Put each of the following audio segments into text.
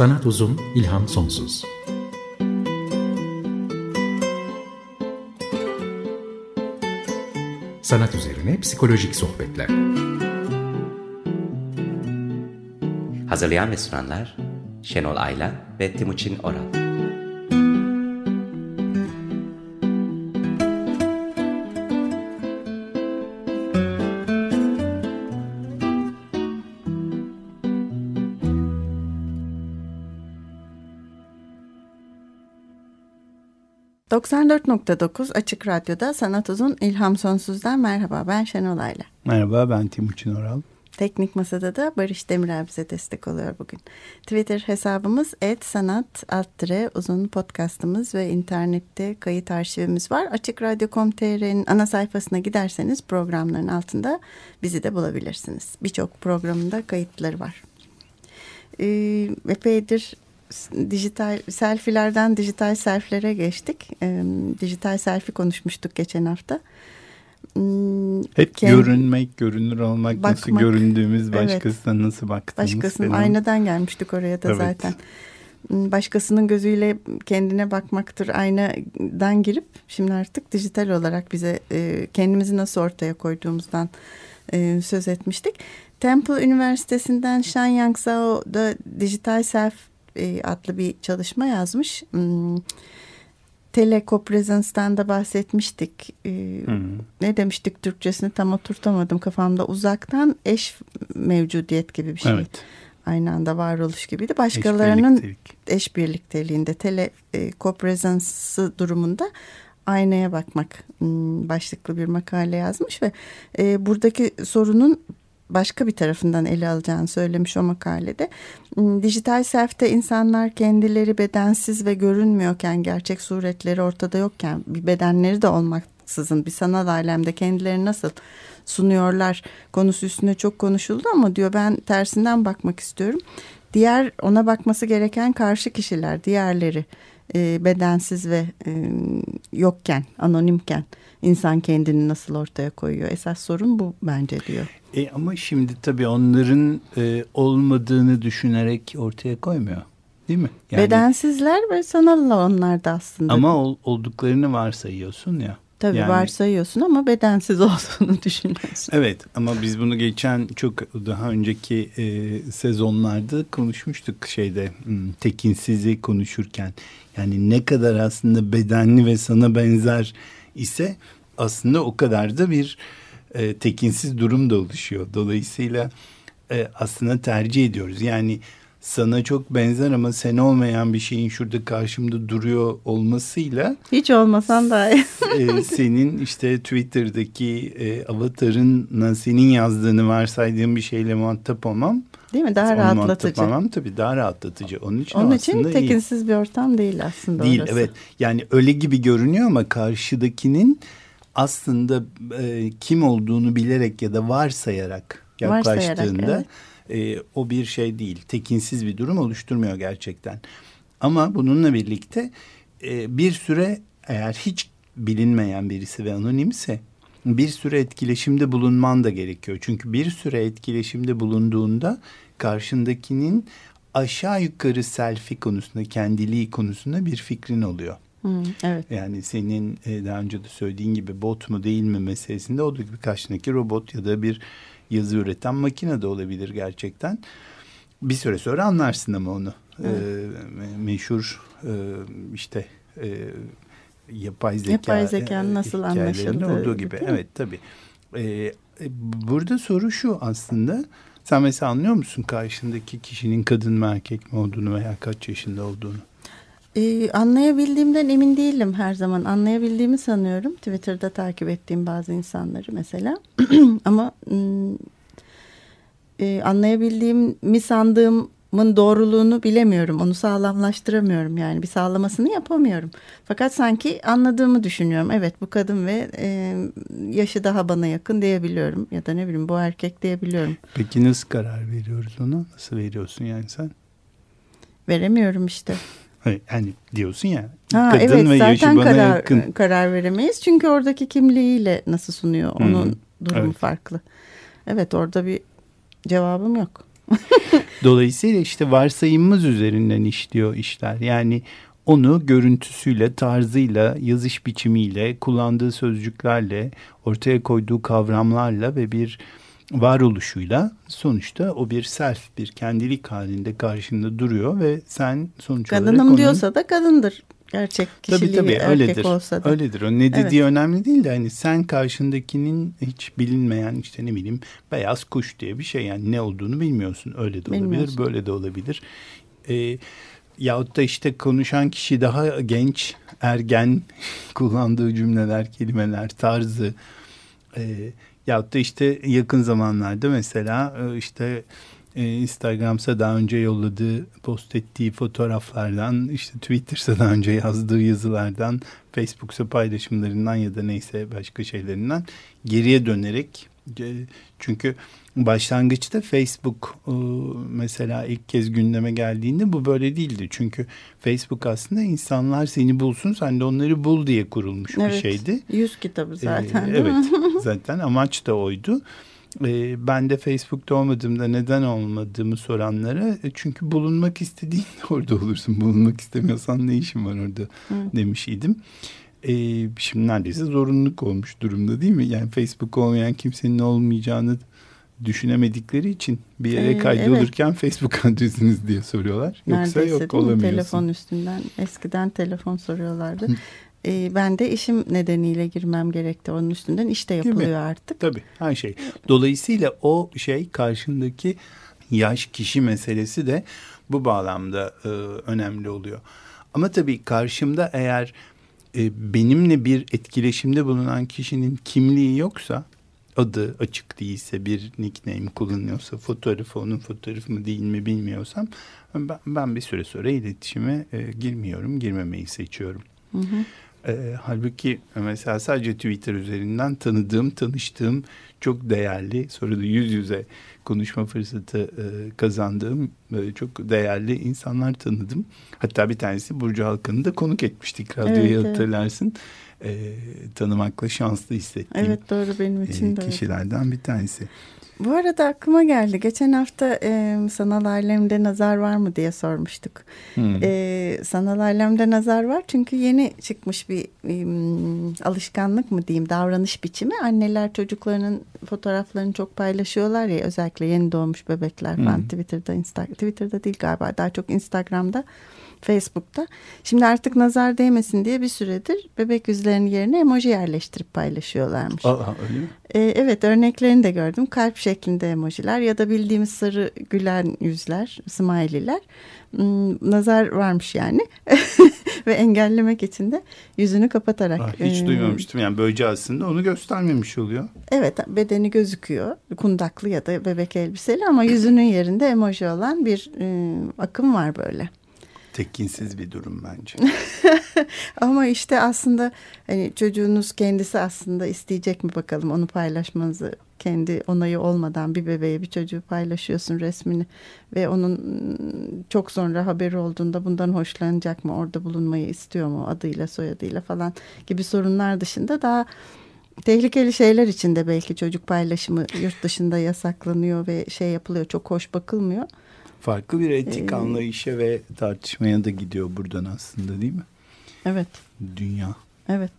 Sanat uzun, ilham sonsuz. Sanat üzerine psikolojik sohbetler. Hazırlayan ve sunanlar Şenol Aylan ve Timuçin Oral. 94.9 Açık Radyo'da Sanat Uzun İlham Sonsuz'dan merhaba ben Şenol Ayla. Merhaba ben Timuçin Oral. Teknik Masada da Barış Demirel bize destek oluyor bugün. Twitter hesabımız @sanat uzun podcastımız ve internette kayıt arşivimiz var. Açık Radyo.com.tr'nin ana sayfasına giderseniz programların altında bizi de bulabilirsiniz. Birçok programında kayıtları var. Ee, epeydir dijital selfilerden dijital selfilere geçtik. E, dijital selfie konuşmuştuk geçen hafta. Hmm, Hep Kend, görünmek, görünür olmak, bakmak, nasıl göründüğümüz, başkasına evet, nasıl baktığımız. Başkasının falan. aynadan gelmiştik oraya da evet. zaten. Hmm, başkasının gözüyle kendine bakmaktır aynadan girip şimdi artık dijital olarak bize e, kendimizi nasıl ortaya koyduğumuzdan e, söz etmiştik. Temple Üniversitesi'nden Shan Yang Zhao da dijital self e, adlı bir çalışma yazmış. Hmm, Telekoprezans'tan da bahsetmiştik. Ee, hmm. Ne demiştik Türkçesini tam oturtamadım kafamda. Uzaktan eş mevcudiyet gibi bir şey. Evet. Aynı anda varoluş gibiydi. Başkalarının eş birlikteliğinde telekoprezansı durumunda aynaya bakmak hmm, başlıklı bir makale yazmış ve e, buradaki sorunun başka bir tarafından ele alacağını söylemiş o makalede. Hmm, dijital self'te insanlar kendileri bedensiz ve görünmüyorken, gerçek suretleri ortada yokken, bir bedenleri de olmaksızın bir sanal alemde kendilerini nasıl sunuyorlar konusu üstüne çok konuşuldu ama diyor ben tersinden bakmak istiyorum. Diğer ona bakması gereken karşı kişiler, diğerleri e, bedensiz ve e, yokken, anonimken insan kendini nasıl ortaya koyuyor? Esas sorun bu bence diyor. E ama şimdi tabii onların e, olmadığını düşünerek ortaya koymuyor. Değil mi? Yani, Bedensizler ve sanal onlar da aslında. Ama ol, olduklarını varsayıyorsun ya. Tabii yani, varsayıyorsun ama bedensiz olduğunu düşünüyorsun. Evet ama biz bunu geçen çok daha önceki e, sezonlarda konuşmuştuk şeyde hmm, tekinsizliği konuşurken. Yani ne kadar aslında bedenli ve sana benzer ise aslında o kadar da bir e, tekinsiz durum da oluşuyor. Dolayısıyla e, aslında tercih ediyoruz. Yani sana çok benzer ama sen olmayan bir şeyin şurada karşımda duruyor olmasıyla hiç olmasan da e, senin işte Twitter'daki e, avatarınla senin yazdığını varsaydığın bir şeyle muhatap olmam Değil mi? Daha rahatlatıcı. Tamam tabii daha rahatlatıcı. Onun için Onun için tekinsiz iyi. bir ortam değil aslında Değil orası. evet. Yani öyle gibi görünüyor ama karşıdakinin aslında e, kim olduğunu bilerek ya da varsayarak yaklaştığında varsayarak, evet. e, o bir şey değil. Tekinsiz bir durum oluşturmuyor gerçekten. Ama bununla birlikte e, bir süre eğer hiç bilinmeyen birisi ve anonimse bir süre etkileşimde bulunman da gerekiyor. Çünkü bir süre etkileşimde bulunduğunda karşındakinin aşağı yukarı selfie konusunda, kendiliği konusunda bir fikrin oluyor. Hmm, evet. Yani senin e, daha önce de söylediğin gibi bot mu değil mi meselesinde o da karşındaki robot ya da bir yazı üreten makine de olabilir gerçekten. Bir süre sonra anlarsın ama onu. Evet. E, meşhur e, işte e, yapay zeka yapay zekanın nasıl anlaşıldığı olduğu gibi. Evet tabii. E, e, burada soru şu aslında. Sen mesela anlıyor musun karşındaki kişinin kadın mı erkek mi olduğunu veya kaç yaşında olduğunu? Ee, anlayabildiğimden emin değilim her zaman. Anlayabildiğimi sanıyorum. Twitter'da takip ettiğim bazı insanları mesela. Ama e, anlayabildiğimi sandığımın doğruluğunu bilemiyorum. Onu sağlamlaştıramıyorum yani. Bir sağlamasını yapamıyorum. Fakat sanki anladığımı düşünüyorum. Evet bu kadın ve e, yaşı daha bana yakın diyebiliyorum. Ya da ne bileyim bu erkek diyebiliyorum. Peki nasıl karar veriyoruz ona? Nasıl veriyorsun yani sen? Veremiyorum işte. Hani diyorsun ya ha, kadın evet, ve zaten yaşı bana karar, yakın. karar veremeyiz. Çünkü oradaki kimliğiyle nasıl sunuyor onun Hı -hı. durumu evet. farklı. Evet orada bir cevabım yok. Dolayısıyla işte varsayımımız üzerinden işliyor işler. Yani onu görüntüsüyle, tarzıyla, yazış biçimiyle, kullandığı sözcüklerle, ortaya koyduğu kavramlarla ve bir varoluşuyla sonuçta o bir self, bir kendilik halinde karşında duruyor ve sen sonuç Kadınım olarak onun... diyorsa da kadındır. Gerçek kişiliği tabii, tabii, erkek öyledir. olsa da. Öyledir. O ne dediği evet. önemli değil de hani sen karşındakinin hiç bilinmeyen işte ne bileyim beyaz kuş diye bir şey yani ne olduğunu bilmiyorsun. Öyle de olabilir, böyle de olabilir. Ee, yahut da işte konuşan kişi daha genç, ergen kullandığı cümleler, kelimeler, tarzı. E, yahut da işte yakın zamanlarda mesela e, işte e, Instagram'sa daha önce yolladığı, post ettiği fotoğraflardan, işte Twitter'sa daha önce yazdığı yazılardan, Facebook'sa paylaşımlarından ya da neyse başka şeylerinden geriye dönerek çünkü başlangıçta Facebook e, mesela ilk kez gündeme geldiğinde bu böyle değildi. Çünkü Facebook aslında insanlar seni bulsun sen de onları bul diye kurulmuş evet, bir şeydi. Yüz kitabı zaten. Ee, evet zaten amaç da oydu. Ee, ben de Facebook'ta olmadığımda neden olmadığımı soranlara e, çünkü bulunmak istediğinde orada olursun. Bulunmak istemiyorsan ne işin var orada Hı. demiş idim. Ee, şimdi neredeyse zorunluluk olmuş durumda değil mi? Yani Facebook olmayan kimsenin olmayacağını düşünemedikleri için bir yere ee, kaydolurken evet. Facebook adresiniz diye soruyorlar. Yoksa Neredeyse, yok olamıyorsun. Telefon üstünden eskiden telefon soruyorlardı. ee, ben de işim nedeniyle girmem gerekti. Onun üstünden işte yapılıyor artık. Tabii her şey. Dolayısıyla o şey karşındaki yaş kişi meselesi de bu bağlamda e, önemli oluyor. Ama tabii karşımda eğer e, benimle bir etkileşimde bulunan kişinin kimliği yoksa adı açık değilse bir nickname kullanıyorsa fotoğrafı onun fotoğrafı mı değil mi bilmiyorsam ben, ben bir süre sonra iletişime e, girmiyorum girmemeyi seçiyorum. Hı hı. E, halbuki mesela sadece Twitter üzerinden tanıdığım, tanıştığım çok değerli, sonra da yüz yüze konuşma fırsatı e, kazandığım e, çok değerli insanlar tanıdım. Hatta bir tanesi Burcu Halkan'ı da konuk etmiştik radyoya evet, hatırlarsın. Evet. E, tanımakla şanslı hissettiğim evet, doğru benim için e, kişilerden bir tanesi. Bu arada aklıma geldi. Geçen hafta e, sanal alemde nazar var mı diye sormuştuk. Hmm. E, sanal alemde nazar var çünkü yeni çıkmış bir e, alışkanlık mı diyeyim davranış biçimi. Anneler çocuklarının fotoğraflarını çok paylaşıyorlar ya özellikle yeni doğmuş bebekler falan hmm. Twitter'da, Insta Twitter'da değil galiba daha çok Instagram'da. Facebook'ta. Şimdi artık nazar değmesin diye bir süredir bebek yüzlerinin yerine emoji yerleştirip paylaşıyorlarmış. Aa, öyle mi? Ee, evet örneklerini de gördüm. Kalp şeklinde emojiler ya da bildiğimiz sarı gülen yüzler, smiley'ler. Hmm, nazar varmış yani. Ve engellemek için de yüzünü kapatarak. Ah, hiç e, duymamıştım. Yani böylece aslında onu göstermemiş oluyor. Evet bedeni gözüküyor. Kundaklı ya da bebek elbiseli ama yüzünün yerinde emoji olan bir e, akım var böyle tekinsiz bir durum bence. Ama işte aslında hani çocuğunuz kendisi aslında isteyecek mi bakalım onu paylaşmanızı kendi onayı olmadan bir bebeğe bir çocuğu paylaşıyorsun resmini ve onun çok sonra haberi olduğunda bundan hoşlanacak mı orada bulunmayı istiyor mu adıyla soyadıyla falan gibi sorunlar dışında daha tehlikeli şeyler için de belki çocuk paylaşımı yurt dışında yasaklanıyor ve şey yapılıyor çok hoş bakılmıyor farklı bir etik ee, anlayışa ve tartışmaya da gidiyor buradan aslında değil mi? Evet. Dünya. Evet.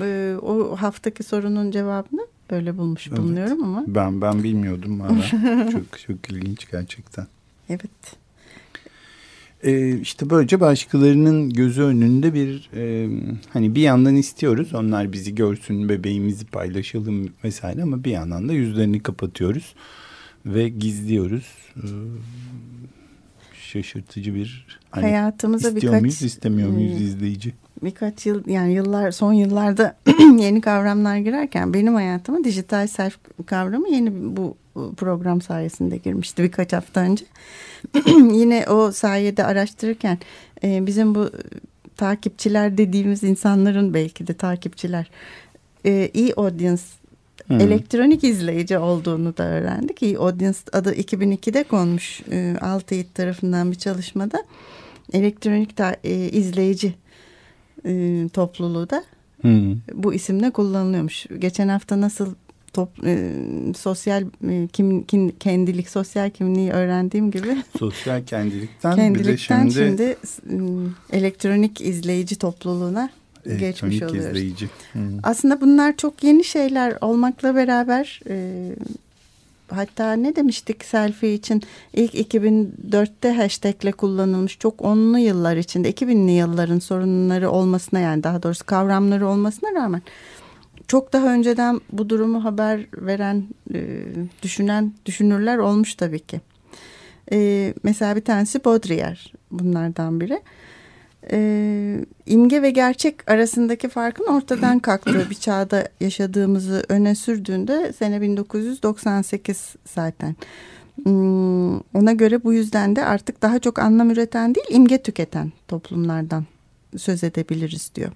Ee, o haftaki sorunun cevabını böyle bulmuş evet. bulunuyorum ama. Ben ben bilmiyordum valla. çok çok ilginç gerçekten. Evet. Ee, işte böylece başkalarının gözü önünde bir e, hani bir yandan istiyoruz onlar bizi görsün bebeğimizi paylaşalım vesaire ama bir yandan da yüzlerini kapatıyoruz ve gizliyoruz. Ee, şaşırtıcı bir hani hayatımıza istiyor birkaç muyuz istemiyor muyuz hmm, izleyici? Birkaç yıl yani yıllar son yıllarda yeni kavramlar girerken benim hayatıma dijital self kavramı yeni bu program sayesinde girmişti birkaç hafta önce. Yine o sayede araştırırken e, bizim bu takipçiler dediğimiz insanların belki de takipçiler e, e-audience Hmm. Elektronik izleyici olduğunu da öğrendik. İyi Audience adı 2002'de konmuş e, Altayit tarafından bir çalışmada. Elektronik da, e, izleyici e, topluluğu da hmm. bu isimle kullanılıyormuş. Geçen hafta nasıl top, e, sosyal e, kim, kim, kendilik, sosyal kimliği öğrendiğim gibi. Sosyal kendilikten, kendilikten bir de şimdi, şimdi elektronik izleyici topluluğuna elektronik geçmiş oluyoruz. izleyici. Hmm. Aslında bunlar çok yeni şeyler olmakla beraber e, hatta ne demiştik selfie için ilk 2004'te hashtagle kullanılmış çok onlu yıllar içinde 2000'li yılların sorunları olmasına yani daha doğrusu kavramları olmasına rağmen çok daha önceden bu durumu haber veren, e, düşünen düşünürler olmuş tabii ki. E, mesela bir tanesi Baudrillard bunlardan biri. E, imge ve gerçek arasındaki farkın ortadan kalktığı bir çağda yaşadığımızı öne sürdüğünde sene 1998 zaten. Hmm, ona göre bu yüzden de artık daha çok anlam üreten değil imge tüketen toplumlardan söz edebiliriz diyor.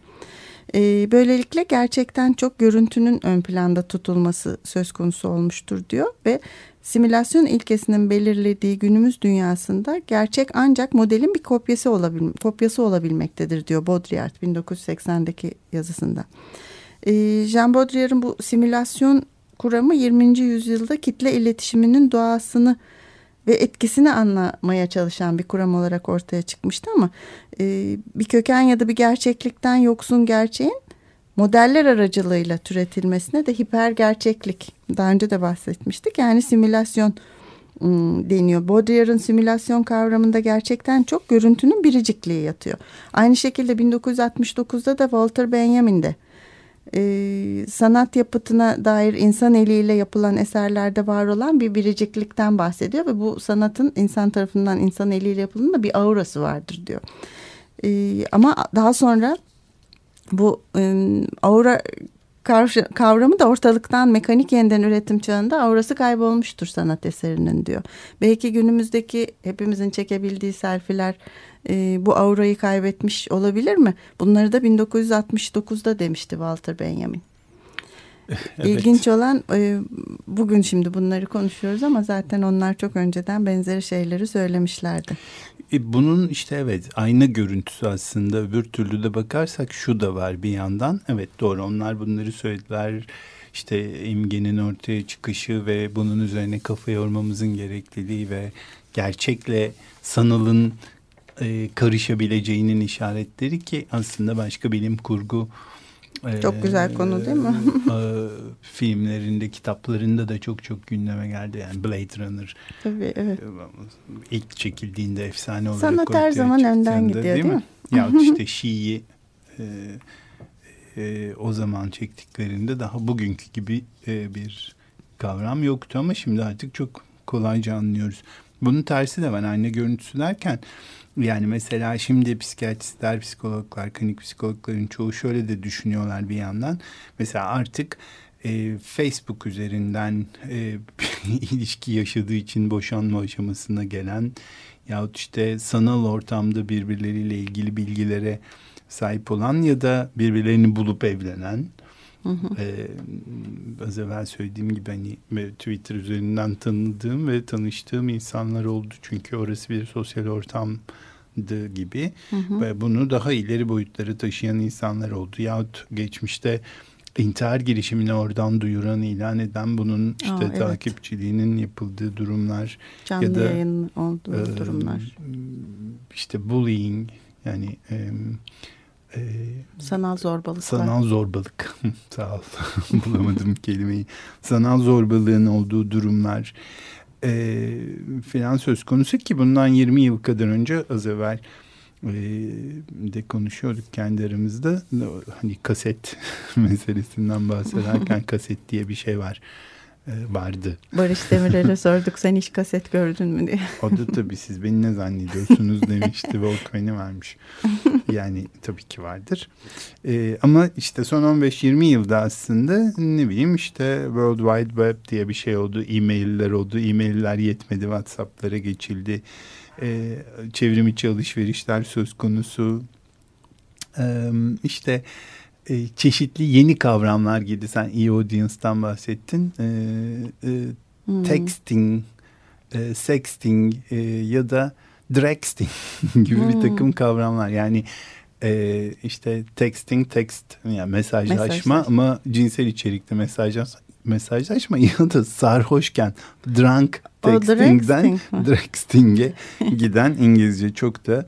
E, böylelikle gerçekten çok görüntünün ön planda tutulması söz konusu olmuştur diyor ve simülasyon ilkesinin belirlediği günümüz dünyasında gerçek ancak modelin bir kopyası, olabil, kopyası olabilmektedir diyor Baudrillard 1980'deki yazısında. E, Jean Baudrillard'ın bu simülasyon kuramı 20. yüzyılda kitle iletişiminin doğasını ve etkisini anlamaya çalışan bir kuram olarak ortaya çıkmıştı ama e, bir köken ya da bir gerçeklikten yoksun gerçeğin modeller aracılığıyla türetilmesine de hiper gerçeklik daha önce de bahsetmiştik yani simülasyon deniyor. Baudrillard'ın simülasyon kavramında gerçekten çok görüntünün biricikliği yatıyor. Aynı şekilde 1969'da da Walter Benjamin de e, sanat yapıtına dair insan eliyle yapılan eserlerde var olan bir biriciklikten bahsediyor ve bu sanatın insan tarafından insan eliyle yapıldığında bir aurası vardır diyor. E, ama daha sonra bu e, aura kavramı da ortalıktan mekanik yeniden üretim çağında aurası kaybolmuştur sanat eserinin diyor. Belki günümüzdeki hepimizin çekebildiği selfiler e, bu aurayı kaybetmiş olabilir mi? Bunları da 1969'da demişti Walter Benjamin. Evet. İlginç olan e, bugün şimdi bunları konuşuyoruz ama zaten onlar çok önceden benzeri şeyleri söylemişlerdi. E, bunun işte evet ayna görüntüsü aslında öbür türlü de bakarsak şu da var bir yandan. Evet doğru onlar bunları söylediler. İşte imgenin ortaya çıkışı ve bunun üzerine kafa yormamızın gerekliliği ve gerçekle sanılın e, karışabileceğinin işaretleri ki aslında başka bilim kurgu çok güzel konu değil mi? e, filmlerinde, kitaplarında da çok çok gündeme geldi. Yani Blade Runner. Tabii evet. İlk çekildiğinde efsane olarak Sanat her zaman önden gidiyor değil, değil mi? Ya işte Şii'yi e, e, o zaman çektiklerinde daha bugünkü gibi e, bir kavram yoktu ama şimdi artık çok kolayca anlıyoruz. Bunun tersi de var. Anne görüntüsü derken yani mesela şimdi psikiyatristler, psikologlar, klinik psikologların çoğu şöyle de düşünüyorlar bir yandan. Mesela artık e, Facebook üzerinden e, ilişki yaşadığı için boşanma aşamasına gelen yahut işte sanal ortamda birbirleriyle ilgili bilgilere sahip olan ya da birbirlerini bulup evlenen Hı hı. Ee, az evvel söylediğim gibi hani Twitter üzerinden tanıdığım ve tanıştığım insanlar oldu. Çünkü orası bir sosyal ortamdı gibi. Hı hı. Ve bunu daha ileri boyutlara taşıyan insanlar oldu. Yahut geçmişte intihar girişimini oradan duyuran, ilan eden bunun işte Aa, evet. takipçiliğinin yapıldığı durumlar. Canlı ya da, yayın olduğu e, durumlar. İşte bullying yani... E, e, sanal zorbalık. Sanal zorbalık. Sağ ol. Bulamadım kelimeyi. Sanal zorbalığın olduğu durumlar e, filan söz konusu ki bundan 20 yıl kadar önce az evvel e, de konuşuyorduk kendi aramızda. Hani kaset meselesinden bahsederken kaset diye bir şey var. E, vardı. Barış Demirel'e sorduk sen hiç kaset gördün mü diye. O da tabii siz beni ne zannediyorsunuz demişti. Walkman'i vermiş. Yani tabii ki vardır. Ee, ama işte son 15-20 yılda aslında ne bileyim işte World Wide Web diye bir şey oldu. E-mailler oldu. E-mailler yetmedi. WhatsApp'lara geçildi. Ee, çevrim içi alışverişler söz konusu. Ee, işte e, çeşitli yeni kavramlar girdi. Sen e-audience'dan bahsettin. E, e, hmm. Texting, e, sexting e, ya da drexting gibi hmm. bir takım kavramlar. Yani e, işte texting, text yani mesajlaşma Mesajlar. ama cinsel içerikli mesajlaşma mesajlaşma ya da sarhoşken drunk texting'den drexting'e giden İngilizce çok da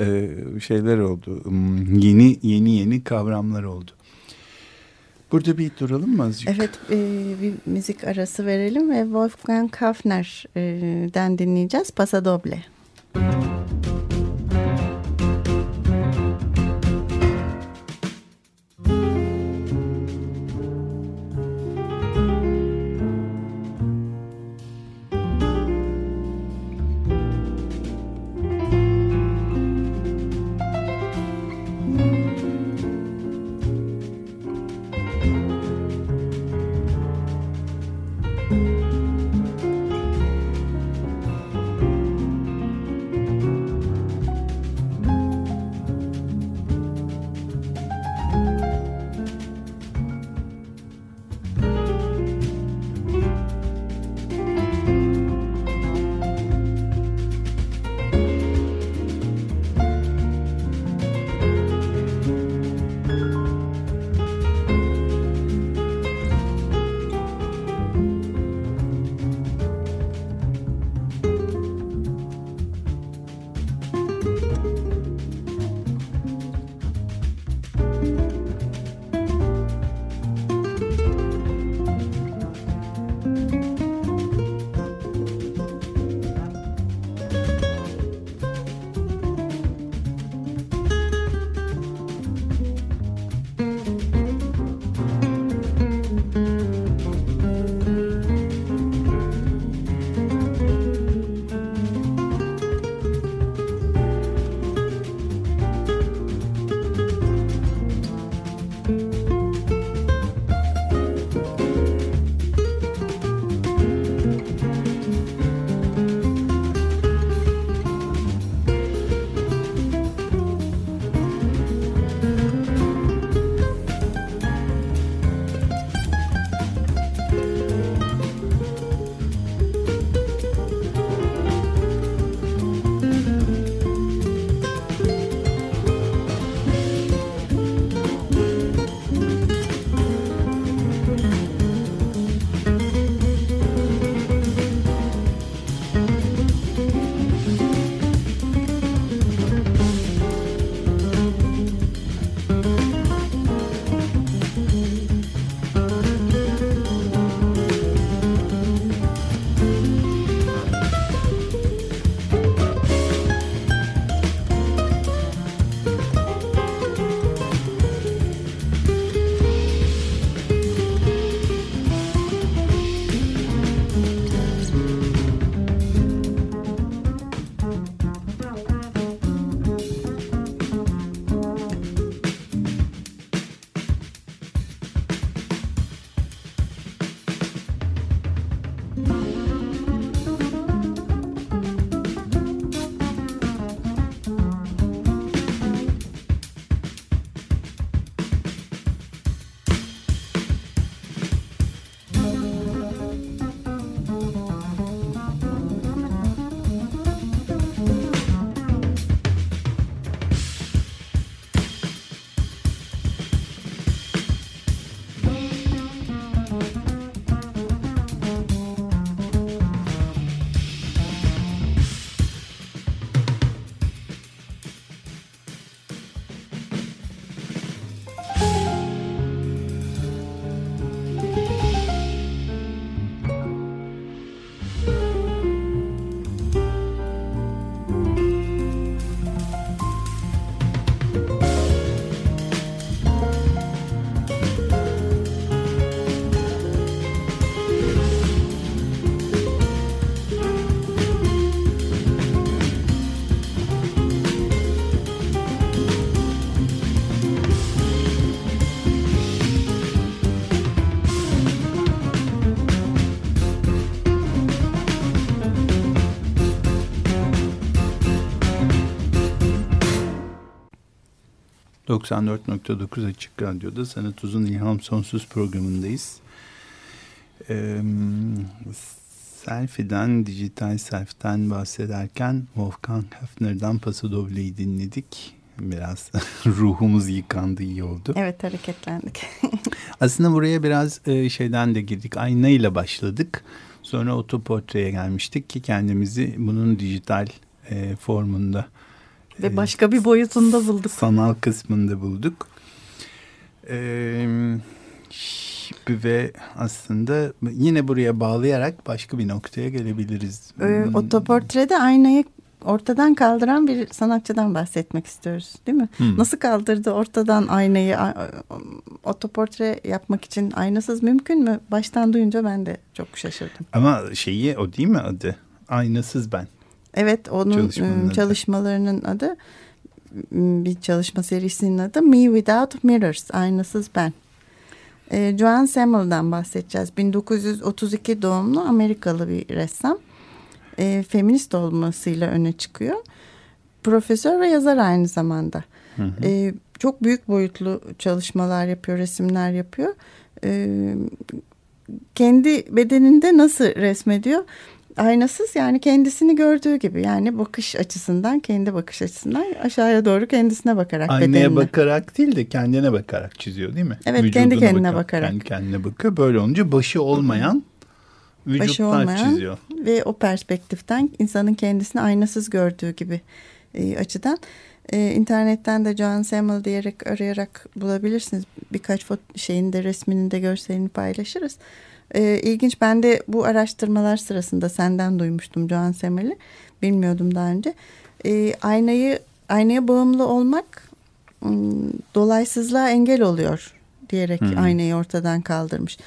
e, şeyler oldu. Hmm, yeni yeni yeni kavramlar oldu. Burada bir duralım mı azıcık? Evet e, bir müzik arası verelim ve Wolfgang Kafner'den dinleyeceğiz Pasadoble. Müzik ...94.9 Açık Radyo'da Sanat Uzun İlham Sonsuz programındayız. Ee, selfie'den, dijital self'ten bahsederken Wolfgang Hafner'dan Paso Doble'yi dinledik. biraz ruhumuz yıkandı iyi oldu. Evet hareketlendik. Aslında buraya biraz e, şeyden de girdik. Aynayla başladık. Sonra otoportreye gelmiştik ki kendimizi bunun dijital e, formunda ve başka bir boyutunda bulduk. Sanal kısmında bulduk. E, ve aslında yine buraya bağlayarak başka bir noktaya gelebiliriz. Ee, otoportrede aynayı ortadan kaldıran bir sanatçıdan bahsetmek istiyoruz değil mi? Hmm. Nasıl kaldırdı ortadan aynayı otoportre yapmak için aynasız mümkün mü? Baştan duyunca ben de çok şaşırdım. Ama şeyi o değil mi adı? Aynasız ben. Evet onun çalışmalarının adı bir çalışma serisinin adı Me Without Mirrors Aynasız Ben. E, Joan Sammel'dan bahsedeceğiz. 1932 doğumlu Amerikalı bir ressam e, feminist olmasıyla öne çıkıyor. Profesör ve yazar aynı zamanda. Hı hı. E, çok büyük boyutlu çalışmalar yapıyor, resimler yapıyor. E, kendi bedeninde nasıl resmediyor? Aynasız yani kendisini gördüğü gibi yani bakış açısından kendi bakış açısından aşağıya doğru kendisine bakarak Aynaya bedenine. bakarak değil de kendine bakarak çiziyor değil mi? Evet Vücuduna kendi kendine bakarak. Kendi kendine bakıyor böyle olunca başı olmayan vücutlar başı olmayan çiziyor. Ve o perspektiften insanın kendisini aynasız gördüğü gibi e, açıdan. E, internetten de John Samuel diyerek arayarak bulabilirsiniz. Birkaç şeyin de resminin de görselini paylaşırız. E, ilginç ben de bu araştırmalar sırasında senden duymuştum John Samuel'i. Bilmiyordum daha önce. E, aynayı aynaya bağımlı olmak dolaysızlığa engel oluyor diyerek hmm. aynayı ortadan kaldırmış.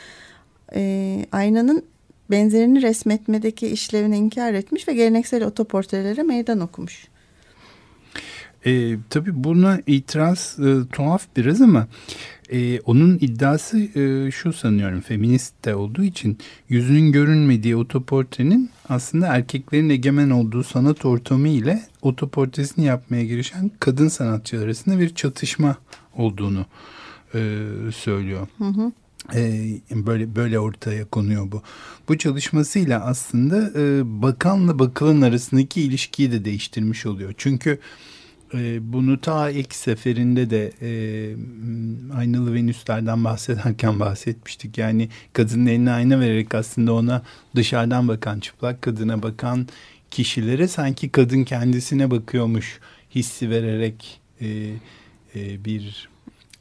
E, aynanın benzerini resmetmedeki işlevini inkar etmiş ve geleneksel otoportrelere meydan okumuş. E, tabii buna itiraz e, tuhaf biraz ama e, onun iddiası e, şu sanıyorum feminist de olduğu için yüzünün görünmediği otoportrenin aslında erkeklerin egemen olduğu sanat ortamı ile otoportresini yapmaya girişen kadın sanatçılar arasında bir çatışma olduğunu e, söylüyor. Hı hı. E, böyle böyle ortaya konuyor bu. Bu çalışmasıyla aslında e, bakanla bakılan arasındaki ilişkiyi de değiştirmiş oluyor. Çünkü e, bunu ta ilk seferinde de e, aynalı venüslerden bahsederken bahsetmiştik. Yani kadının eline ayna vererek aslında ona dışarıdan bakan çıplak kadına bakan kişilere sanki kadın kendisine bakıyormuş hissi vererek e, e, bir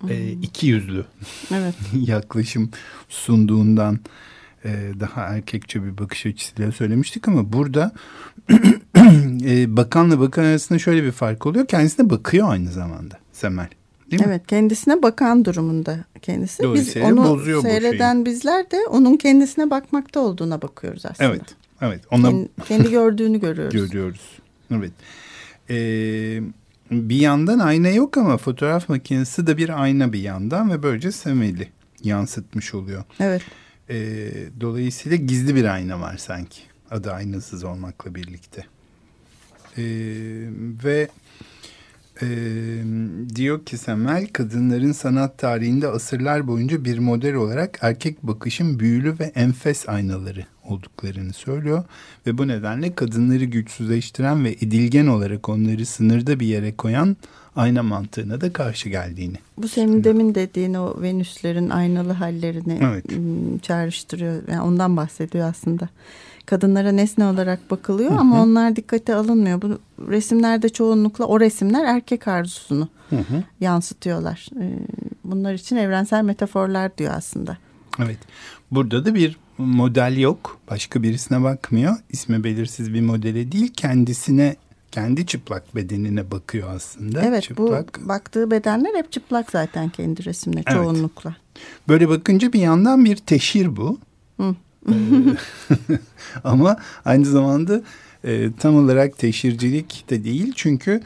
e, iki yüzlü evet. yaklaşım sunduğundan e, daha erkekçe bir bakış açısıyla söylemiştik ama burada e, bakanla bakan arasında şöyle bir fark oluyor. Kendisine bakıyor aynı zamanda Semel. Değil evet mi? kendisine bakan durumunda kendisi. Biz onu seyreden bizler de onun kendisine bakmakta olduğuna bakıyoruz aslında. Evet. Evet. Ona... Kendi, kendi gördüğünü görüyoruz. Görüyoruz. Evet. Ee, bir yandan ayna yok ama fotoğraf makinesi de bir ayna bir yandan ve böylece Semel'i yansıtmış oluyor. Evet. Ee, dolayısıyla gizli bir ayna var sanki. Adı aynasız olmakla birlikte. Ee, ve e, diyor ki Semel kadınların sanat tarihinde asırlar boyunca bir model olarak erkek bakışın büyülü ve enfes aynaları olduklarını söylüyor ve bu nedenle kadınları güçsüzleştiren ve edilgen olarak onları sınırda bir yere koyan ayna mantığına da karşı geldiğini. Bu senin demin dediğin o Venüslerin aynalı hallerini evet. çağrıştırıyor. Yani ondan bahsediyor aslında kadınlara nesne olarak bakılıyor hı hı. ama onlar dikkate alınmıyor. Bu resimlerde çoğunlukla o resimler erkek arzusunu hı hı. yansıtıyorlar. Ee, bunlar için evrensel metaforlar diyor aslında. Evet. Burada da bir model yok. Başka birisine bakmıyor. İsmi belirsiz bir modele değil, kendisine kendi çıplak bedenine bakıyor aslında. Evet çıplak. bu baktığı bedenler hep çıplak zaten kendi çoğunlukla. Evet. Böyle bakınca bir yandan bir teşhir bu. Hı. Ee, ama aynı zamanda e, tam olarak teşhircilik de değil. Çünkü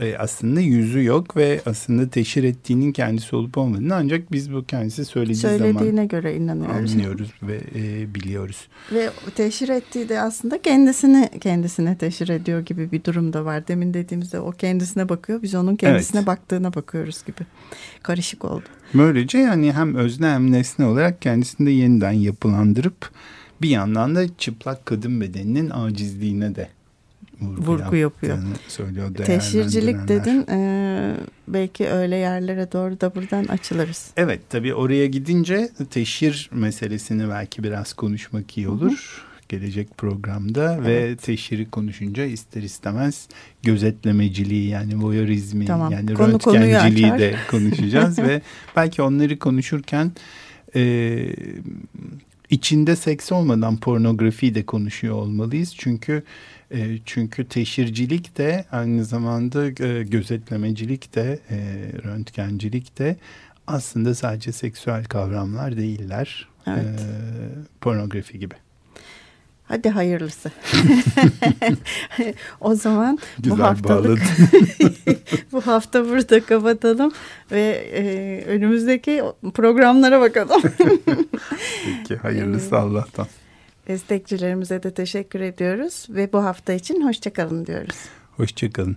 e, aslında yüzü yok ve aslında teşhir ettiğinin kendisi olup olmadığını ancak biz bu kendisi söylediği Söylediğine zaman göre inanıyoruz. Anlıyoruz ve e, biliyoruz. Ve teşhir ettiği de aslında kendisini kendisine teşhir ediyor gibi bir durum da var. Demin dediğimizde o kendisine bakıyor biz onun kendisine evet. baktığına bakıyoruz gibi. Karışık oldu. Böylece yani hem özne hem nesne olarak kendisini de yeniden yapılandırıp bir yandan da çıplak kadın bedeninin acizliğine de vurgu, vurgu yapıyor. Söylüyor, Teşhircilik dedin e, belki öyle yerlere doğru da buradan açılırız. Evet tabii oraya gidince teşhir meselesini belki biraz konuşmak iyi olur. Hı hı gelecek programda evet. ve teşhiri konuşunca ister istemez gözetlemeciliği yani voyeurizmi tamam. yani Konu röntgenciliği de konuşacağız ve belki onları konuşurken e, içinde seks olmadan pornografiyi de konuşuyor olmalıyız çünkü e, çünkü teşhircilik de aynı zamanda e, gözetlemecilik de e, röntgencilik de aslında sadece seksüel kavramlar değiller. Evet. E, pornografi gibi. Hadi hayırlısı. o zaman Güzel bu haftalık bu hafta burada kapatalım ve e, önümüzdeki programlara bakalım. Peki hayırlısı Allah'tan. Destekçilerimize de teşekkür ediyoruz ve bu hafta için hoşçakalın diyoruz. Hoşçakalın.